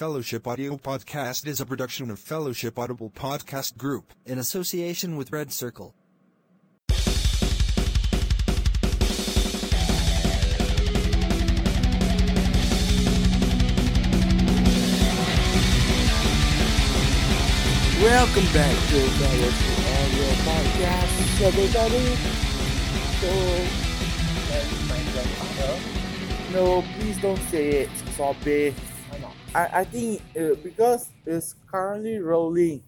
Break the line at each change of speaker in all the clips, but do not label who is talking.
Fellowship Audio Podcast is a production of Fellowship Audio Podcast Group in association with Red Circle.
Welcome back to Fellowship Audio Podcast, everybody. So,
my grandfather.
no, please don't say it, Sobe. I, I think uh, because it's currently rolling.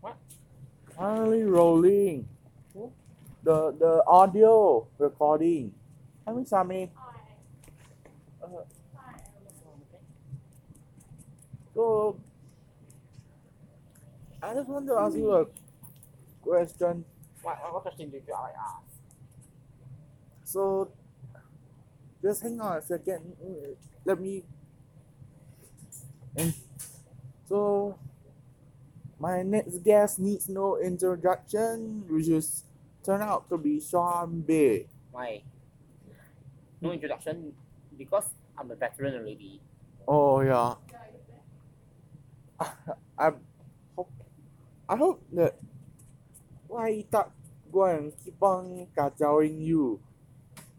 What?
Currently rolling.
Who?
The the audio recording. Hi, Miss Sami. Uh, so, I just want to ask you a question.
What, what question did you ask?
So, just hang on a second. Let me. And so, my next guest needs no introduction, which is turned out to be Sean Bay.
Why? No introduction because I'm a veteran already.
Oh yeah. I hope I hope that why that go and keep on kacauing you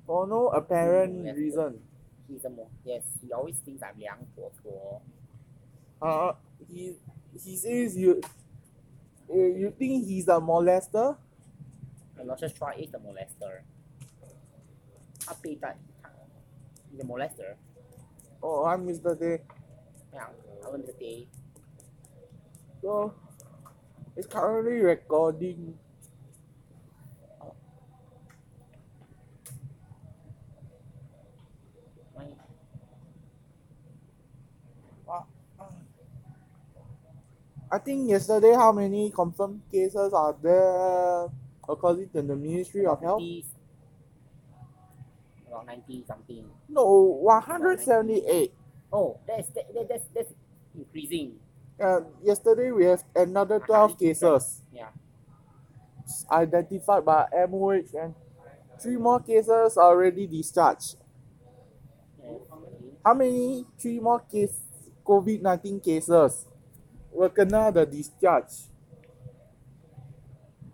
for no apparent mm,
Yes.
reason.
He's a mo- yes, he always thinks I'm Liang Tuo Tuo.
Uh, he he says you uh, you think he's a molester?
Aloysius Troy is the molester. Update that uh, the molester.
Oh, I'm Mr. Day.
Yeah, I'm Mr. Day.
So, it's currently recording I think yesterday, how many confirmed cases are there according to the Ministry of Health?
90 about 90 something.
No, 178.
Oh, that's that, that, that's that's increasing.
Uh, yesterday we have another 12 cases
Yeah.
identified by MOH and three more cases already discharged.
Yes. okay.
How many three more case COVID-19 cases will kena the discharge?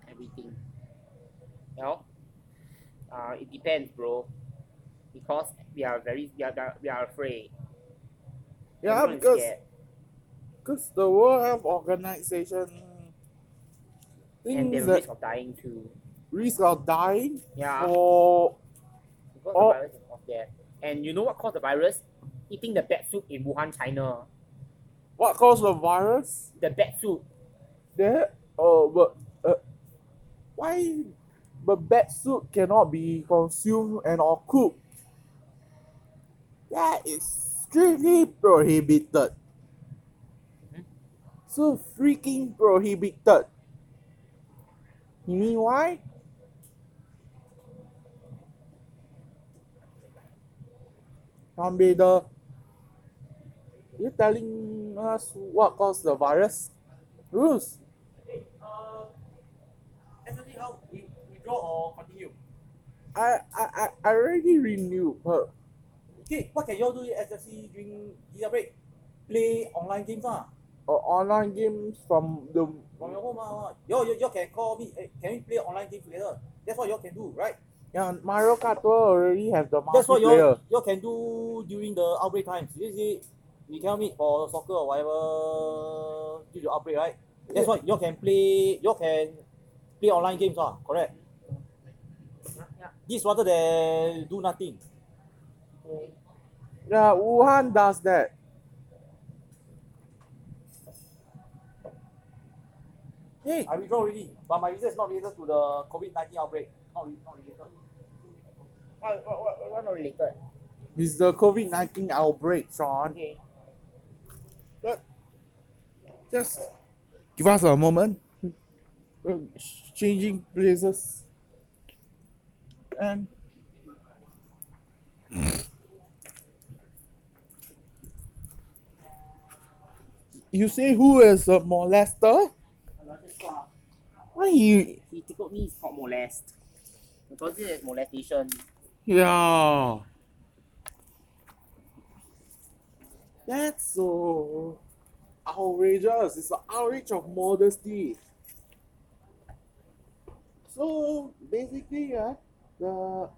everything. Well, uh, it depends, bro. Because we are very, we are, we are afraid.
Yeah, because
scared.
because the World Health Organization
and
thinks
the
that
risk of dying too.
risk of dying
Yeah,
for
because
oh.
the virus is not there. And you know what caused the virus? Eating the bat soup in Wuhan, China.
What caused the virus?
The bat soup.
There, oh, but uh, why? But bat soup cannot be consumed and or cooked. That is strictly prohibited.
Mhm.
So freaking prohibited. You mean why? Ambeda, you telling us what caused the virus? Bruce.
Uh, SSC how we withdraw or continue?
I, I, I I already renewed, but
Okay, what can you all do in SSC during dinner break? Play online games ah.
uh, online games from the
From your home ah. You all, you all can call me. eh, Can we play online games together? That's what you all can do, right?
yeah Mario Kart already have the
That's what you all, you all can do during the outbreak times. You see, we cannot meet for soccer or whatever due to outbreak, right? That's why you can play. You can play online games ah. Correct.
Yeah.
This rather than do nothing.
Yeah, Wuhan does that.
Hey, I withdraw already, but my visa is not related to the COVID nineteen outbreak. Not, not related.
What, what, what, what not related?
It's the COVID nineteen outbreak, Sean.
Okay.
Just give us a moment. We're changing places. And you say who is a molester? Why he
He tickled me, it's called molest. Because this is molestation.
Yeah. That's so outrageous. It's an outrage of modesty. So basically, yeah, the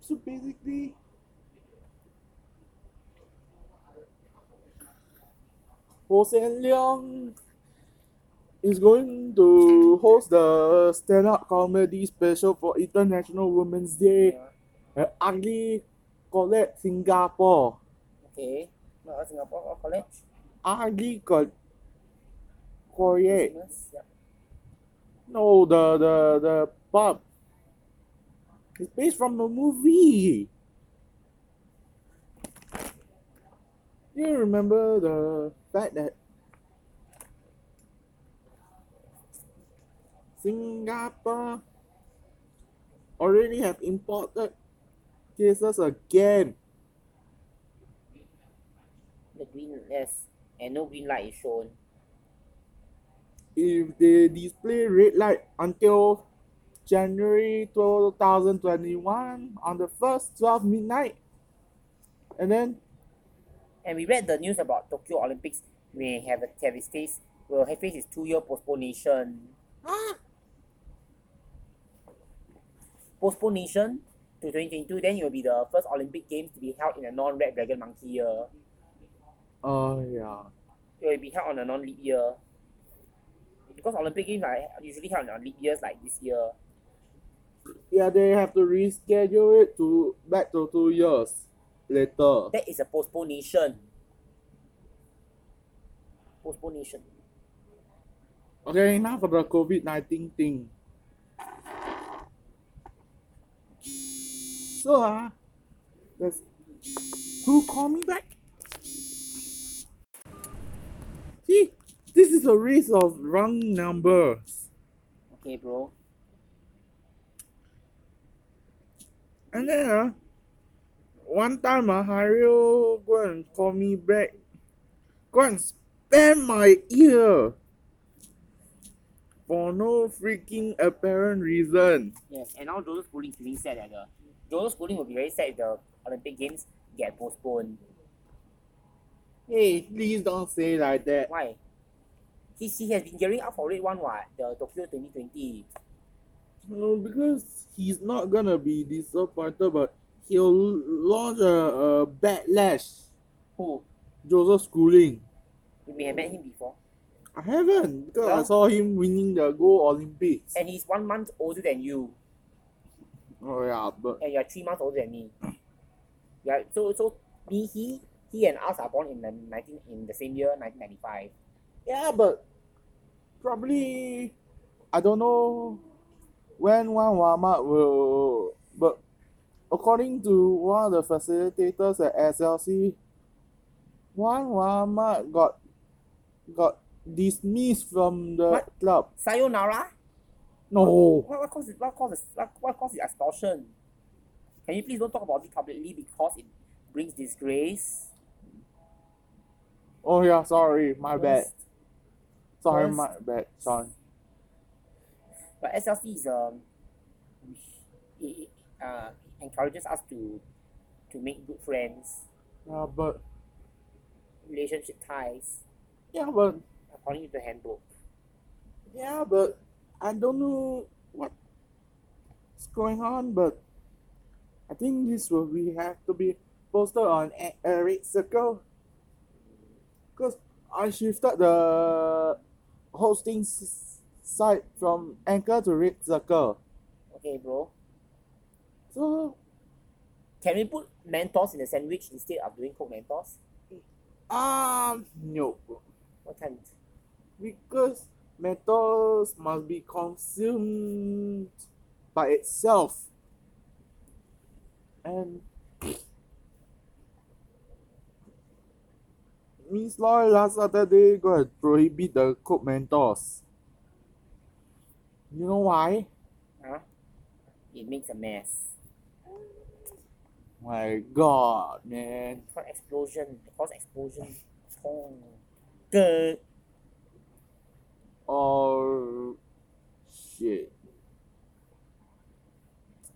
so basically, Hossein Leong is going to host the stand-up comedy special for International Women's Day
Yeah.
at Ugly College Singapore.
Okay. Not Singapore or college?
Ah, Co- College.
Business, Yeah.
No, the the the pub. It's based from the movie. You remember the fact that Singapore already have imported cases again.
The green, yes. And no green light is shown.
If they display red light until January 2021 on the first 12 midnight, and then
And we read the news about Tokyo Olympics may have a its will have face its two year postponation. Postponation to 2022, then it will be the first Olympic Games to be held in a non red dragon monkey year.
Oh yeah.
It will be held on a non leap year. Because Olympic Games are usually held on leap years like this year.
Yeah, they have to reschedule it to back to two years later.
That is a postponation. Postponation.
Okay, enough of the COVID 19 thing. So, ah, there's who call me back? See, this is a race of wrong numbers.
Okay, bro.
And then, uh, one time, uh, Hario go and call me back. Go and spam my ear. For no freaking apparent reason.
Yes, and now Joseph Schooling is feeling sad that the Joseph Schooling will be very sad if the Olympic Games get postponed.
Hey, please don't say like that.
Why? He, he has been gearing up for it one what? The Tokyo 2020.
No, because he's not gonna be disappointed, but he'll launch a, a backlash.
Who?
Joseph Schooling.
You may have met him before.
I haven't because I saw him winning the gold Olympics.
And he's one month older than you.
Oh yeah, but
And you're three months older than me. Yeah, so so me, he he and us are born in the nineteen in the same year, nineteen ninety five.
yeah, but probably I don't know when one Walmart will. But according to one of the facilitators at SLC, one Walmart got got dismissed from the
What?
club.
Sayonara?
No.
What, what caused what caused what, what caused the expulsion? Can you please don't talk about it publicly because it brings disgrace?
Oh yeah, sorry, my bad. Sorry, my bad, Sean.
But SLC is um it, it, uh encourages us to to make good friends,
Yeah, but
relationship ties,
yeah, but
according to the handbook.
yeah, but I don't know what's going on. But I think this will we have to be posted on red circle. Cause I shifted the hosting s- site from Anchor to Red Circle.
Okay, bro.
So
Can we put Mentos in the sandwich instead of doing Coke Mentos?
um no.
What can't?
because metals must be consumed by itself and Miss Loy last Saturday go and prohibit the Coke Mentos. You know why?
Huh? It makes a mess.
My God, man.
Cause explosion. Cause explosion. Oh. Good.
Oh shit.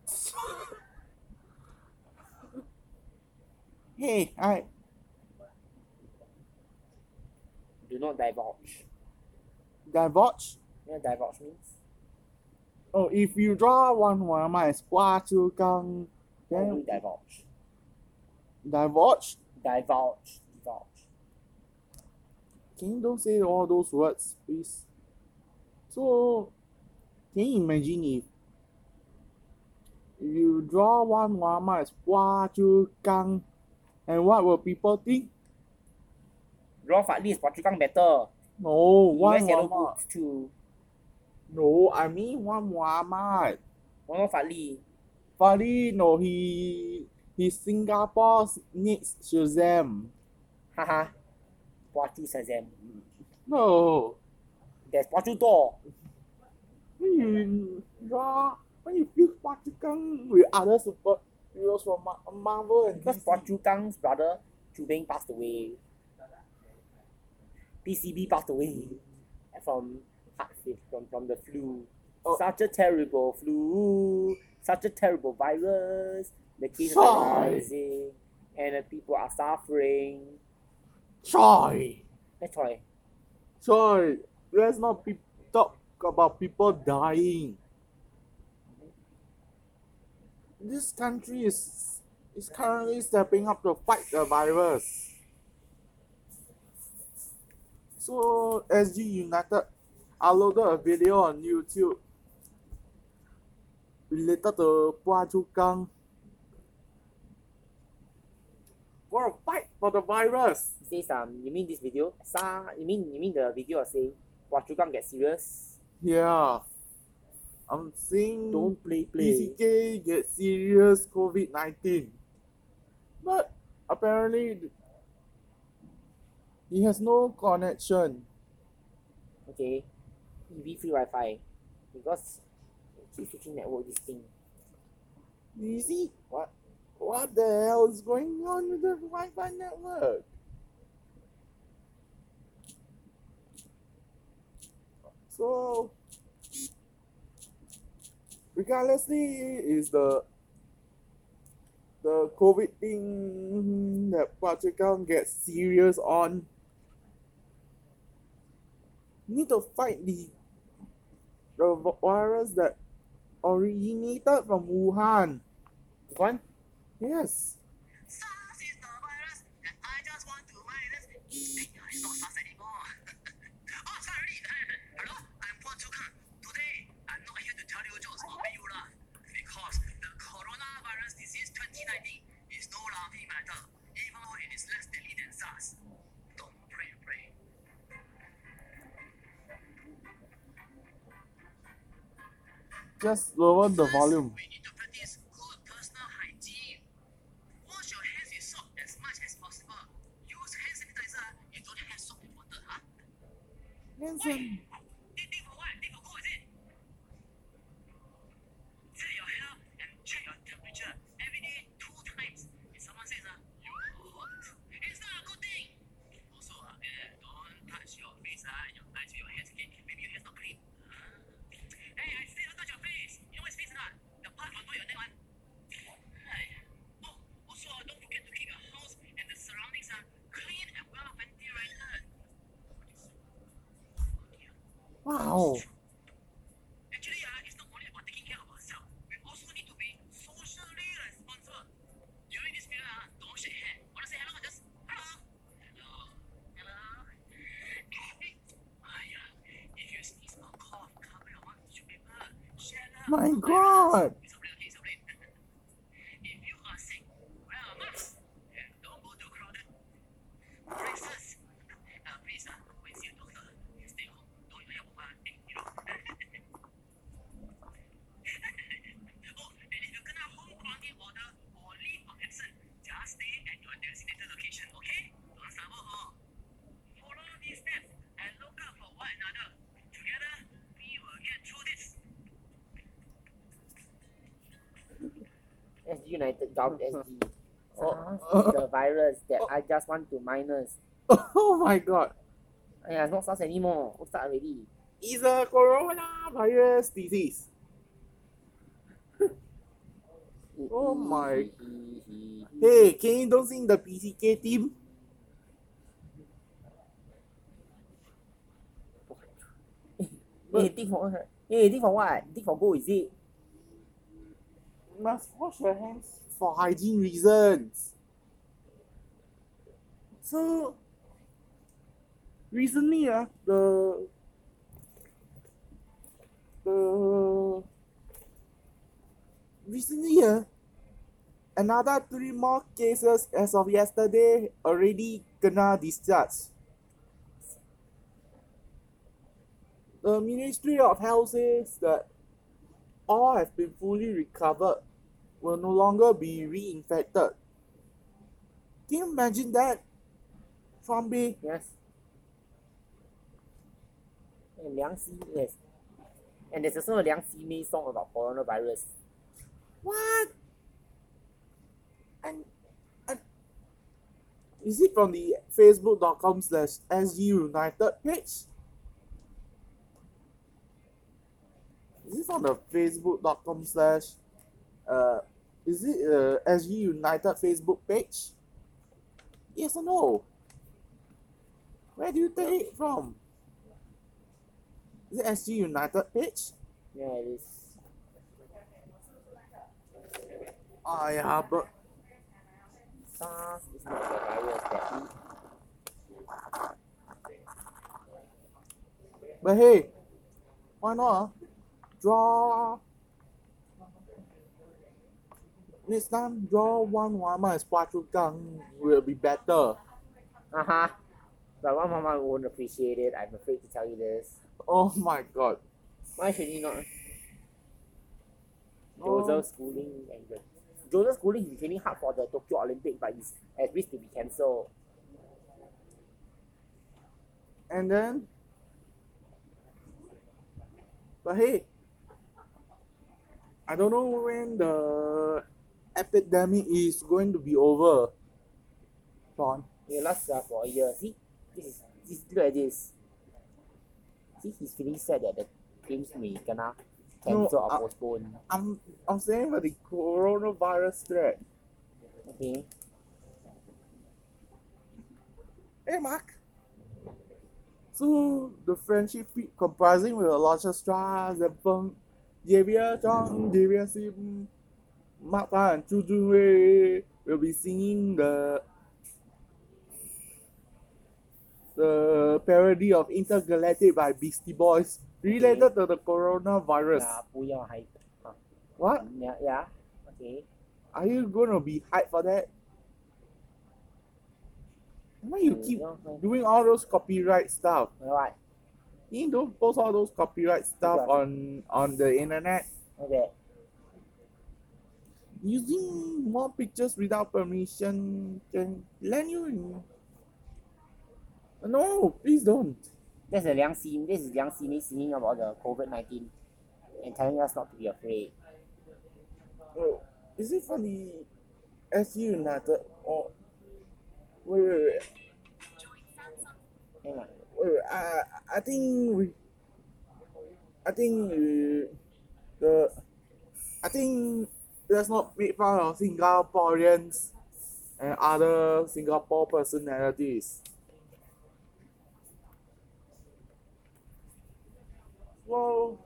hey, I
do not divulge.
Divulge.
You what divulge means?
Oh, if you draw one Wama as Phua Chu
Kang,
then
you divulge?
divulge.
Divulge. Divulge.
Can you don't say all those words, please? So, can you imagine if you draw one Wama as Phua Chu Kang, and what will people think?
Draw Fadli is Phua Kang better.
No,
He
one Wama.
boots too.
No, I mean one Wama.
One more Fadli.
Fali, no, he he's Singapore's next Shazam.
Haha. Phua Chu Shazam.
No,
There's Phua Chu Tor.
when you draw, when you feel Phua Chu Kang with other superheroes from Marvel and
Because
DC.
Phua Chu Kang's brother, Chu Beng, passed away. PCB passed away from heart fa- from, from the flu.
Oh.
Such a terrible flu, such a terrible virus. The cases are rising, and the people are suffering.
Choi,
That's why.
Sorry. let's not pe- talk about people dying. This country is is currently stepping up to fight the virus. So SG United uploaded a video on YouTube related to Phua Chu Kang. For a fight for the virus.
It says um, you mean this video? Sa, you mean you mean the video of saying Phua Chu Kang get serious?
Yeah. I'm saying
Don't play play.
PCK get serious COVID 19. But apparently, he has no connection.
Okay, EV free Wi-Fi because keep switching network this thing.
You see, what, what the hell is going on with the Wi Fi network? So, regardlessly, is the the COVID thing that Phua Chu Kang gets serious on. Need to fight the the virus that originated from Wuhan.
One?
Yes.
Just
lower the volume. God.
United Gout SG.
Oh.
SARS the virus that I just want to minus.
Oh my god.
Yeah, it's not SARS anymore. What's that already?
It's a coronavirus disease. Oh my- Hey, can you don't sing the PCK team?
Hey, think for hey, think for what? Think for gold is it?
Must wash your hands for hygiene reasons. So recently, uh, the the recently, uh, another three more cases as of yesterday already kena discharged. The Ministry of Health says that all have been fully recovered will no longer be reinfected. Can you imagine that? Zombie.
Yes. And Liang Xi, yes. And there's also a Liang Xi Mei song about coronavirus.
What? And, and is it from the facebook.com slash SG United page? Is it from the facebook.com slash uh is it uh SG United Facebook page? Yes or no? Where do you take it from? Is it SG United page?
Yeah, it is.
Ah yeah, but
SARS is not the virus that
But hey, why not? Draw. Next time, draw one Wama as Phua Chu Kang will be better.
Uh-huh. But one mama won't appreciate it. I'm afraid to tell you this.
Oh my god.
Why should he not?
Oh.
Joseph Schooling and the Joseph Schooling is training hard for the Tokyo Olympic, but he's at risk to be cancelled.
And then, but hey, I don't know when the epidemic is going to be over. Sean.
It lasts uh, for a year. See, this is this look at this. See, he's feeling sad that the games may gonna cancel or
uh,
postpone.
I'm I'm saying about the coronavirus threat.
Okay.
Hey, Mark. So the friendship comprising with Aloysius Strauss, Zepeng, Javier Chong, Javier Sim, Mata and children will be singing the the parody of Intergalactic by Beastie Boys related okay. to the coronavirus.
Yeah, hype. Huh.
What?
Yeah, yeah. Okay.
Are you gonna be hyped for that? Why you keep doing all those copyright stuff?
Right.
You don't post all those copyright stuff on on the internet.
Okay.
Using more pictures without permission can land you in. No, please don't.
That's the Liang Xi. This is Liang Xi singing about the COVID nineteen and telling us not to be afraid.
Oh, is it from the SU United or wait wait wait
Hang on.
wait, wait I I think we I think we, the I think let's not make fun of Singaporeans and other Singapore personalities. Well,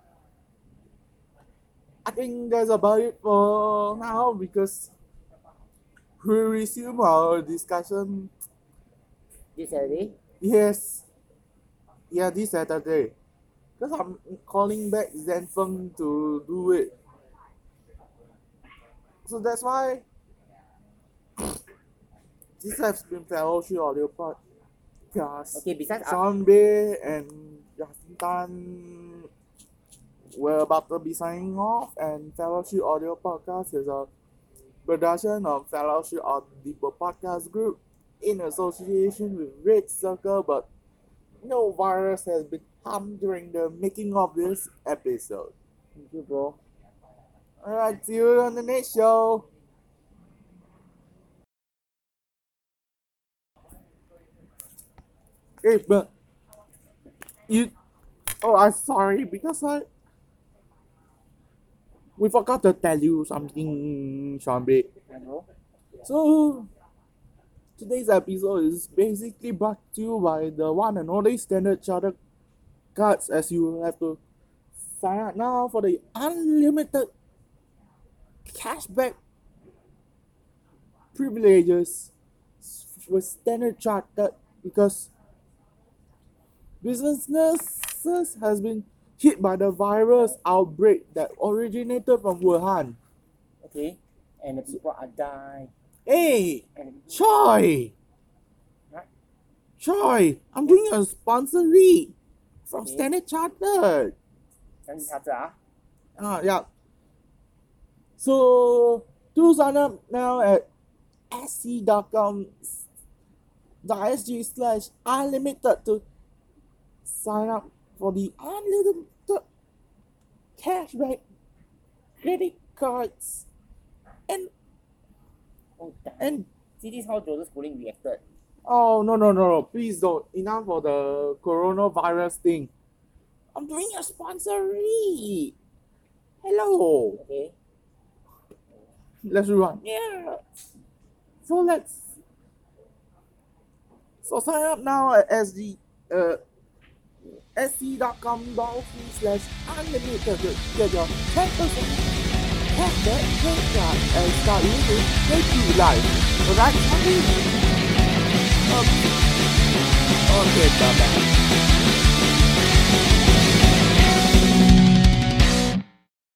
I think that's about it for now because we resume our discussion.
This Saturday?
Yes, yeah, this Saturday. Because I'm calling back Zen Feng to do it. So that's why this has been Fellowship Audio Podcast.
Okay, besides
Sean Bay and Justin Tan we're about to be signing off and Fellowship Audio Podcast is a production of Fellowship Audio Podcast Group in association with Red Circle but no virus has been harmed during the making of this episode.
thank you bro.
Alright, see you on the next show. Hey, but you. Oh, I'm sorry because I. We forgot to tell you something, Shambi. So, today's episode is basically brought to you by the one and only Standard Chartered Cards, as you have to sign up now for the unlimited cashback privileges with Standard Chartered because businesses has been hit by the virus outbreak that originated from Wuhan.
Okay, and the people are dying.
Hey, Choi! Choi, I'm doing a sponsor read from
okay.
Standard Chartered.
Standard Chartered,
ah? Uh, yeah. So, do sign up now at sc.com .sg slash unlimited to sign up for the unlimited cashback credit cards and
oh
and
See this is how Joseph Schooling reacted.
oh no no no no. Please don't. Enough for the coronavirus thing. I'm doing a sponsory hello.
Okay.
Let's run yeah so let's so sign up now at sd uh sc.com slash unlimited to get your 10% cashback credit card and start living KP life. Alright? Okay. Okay, bye bye.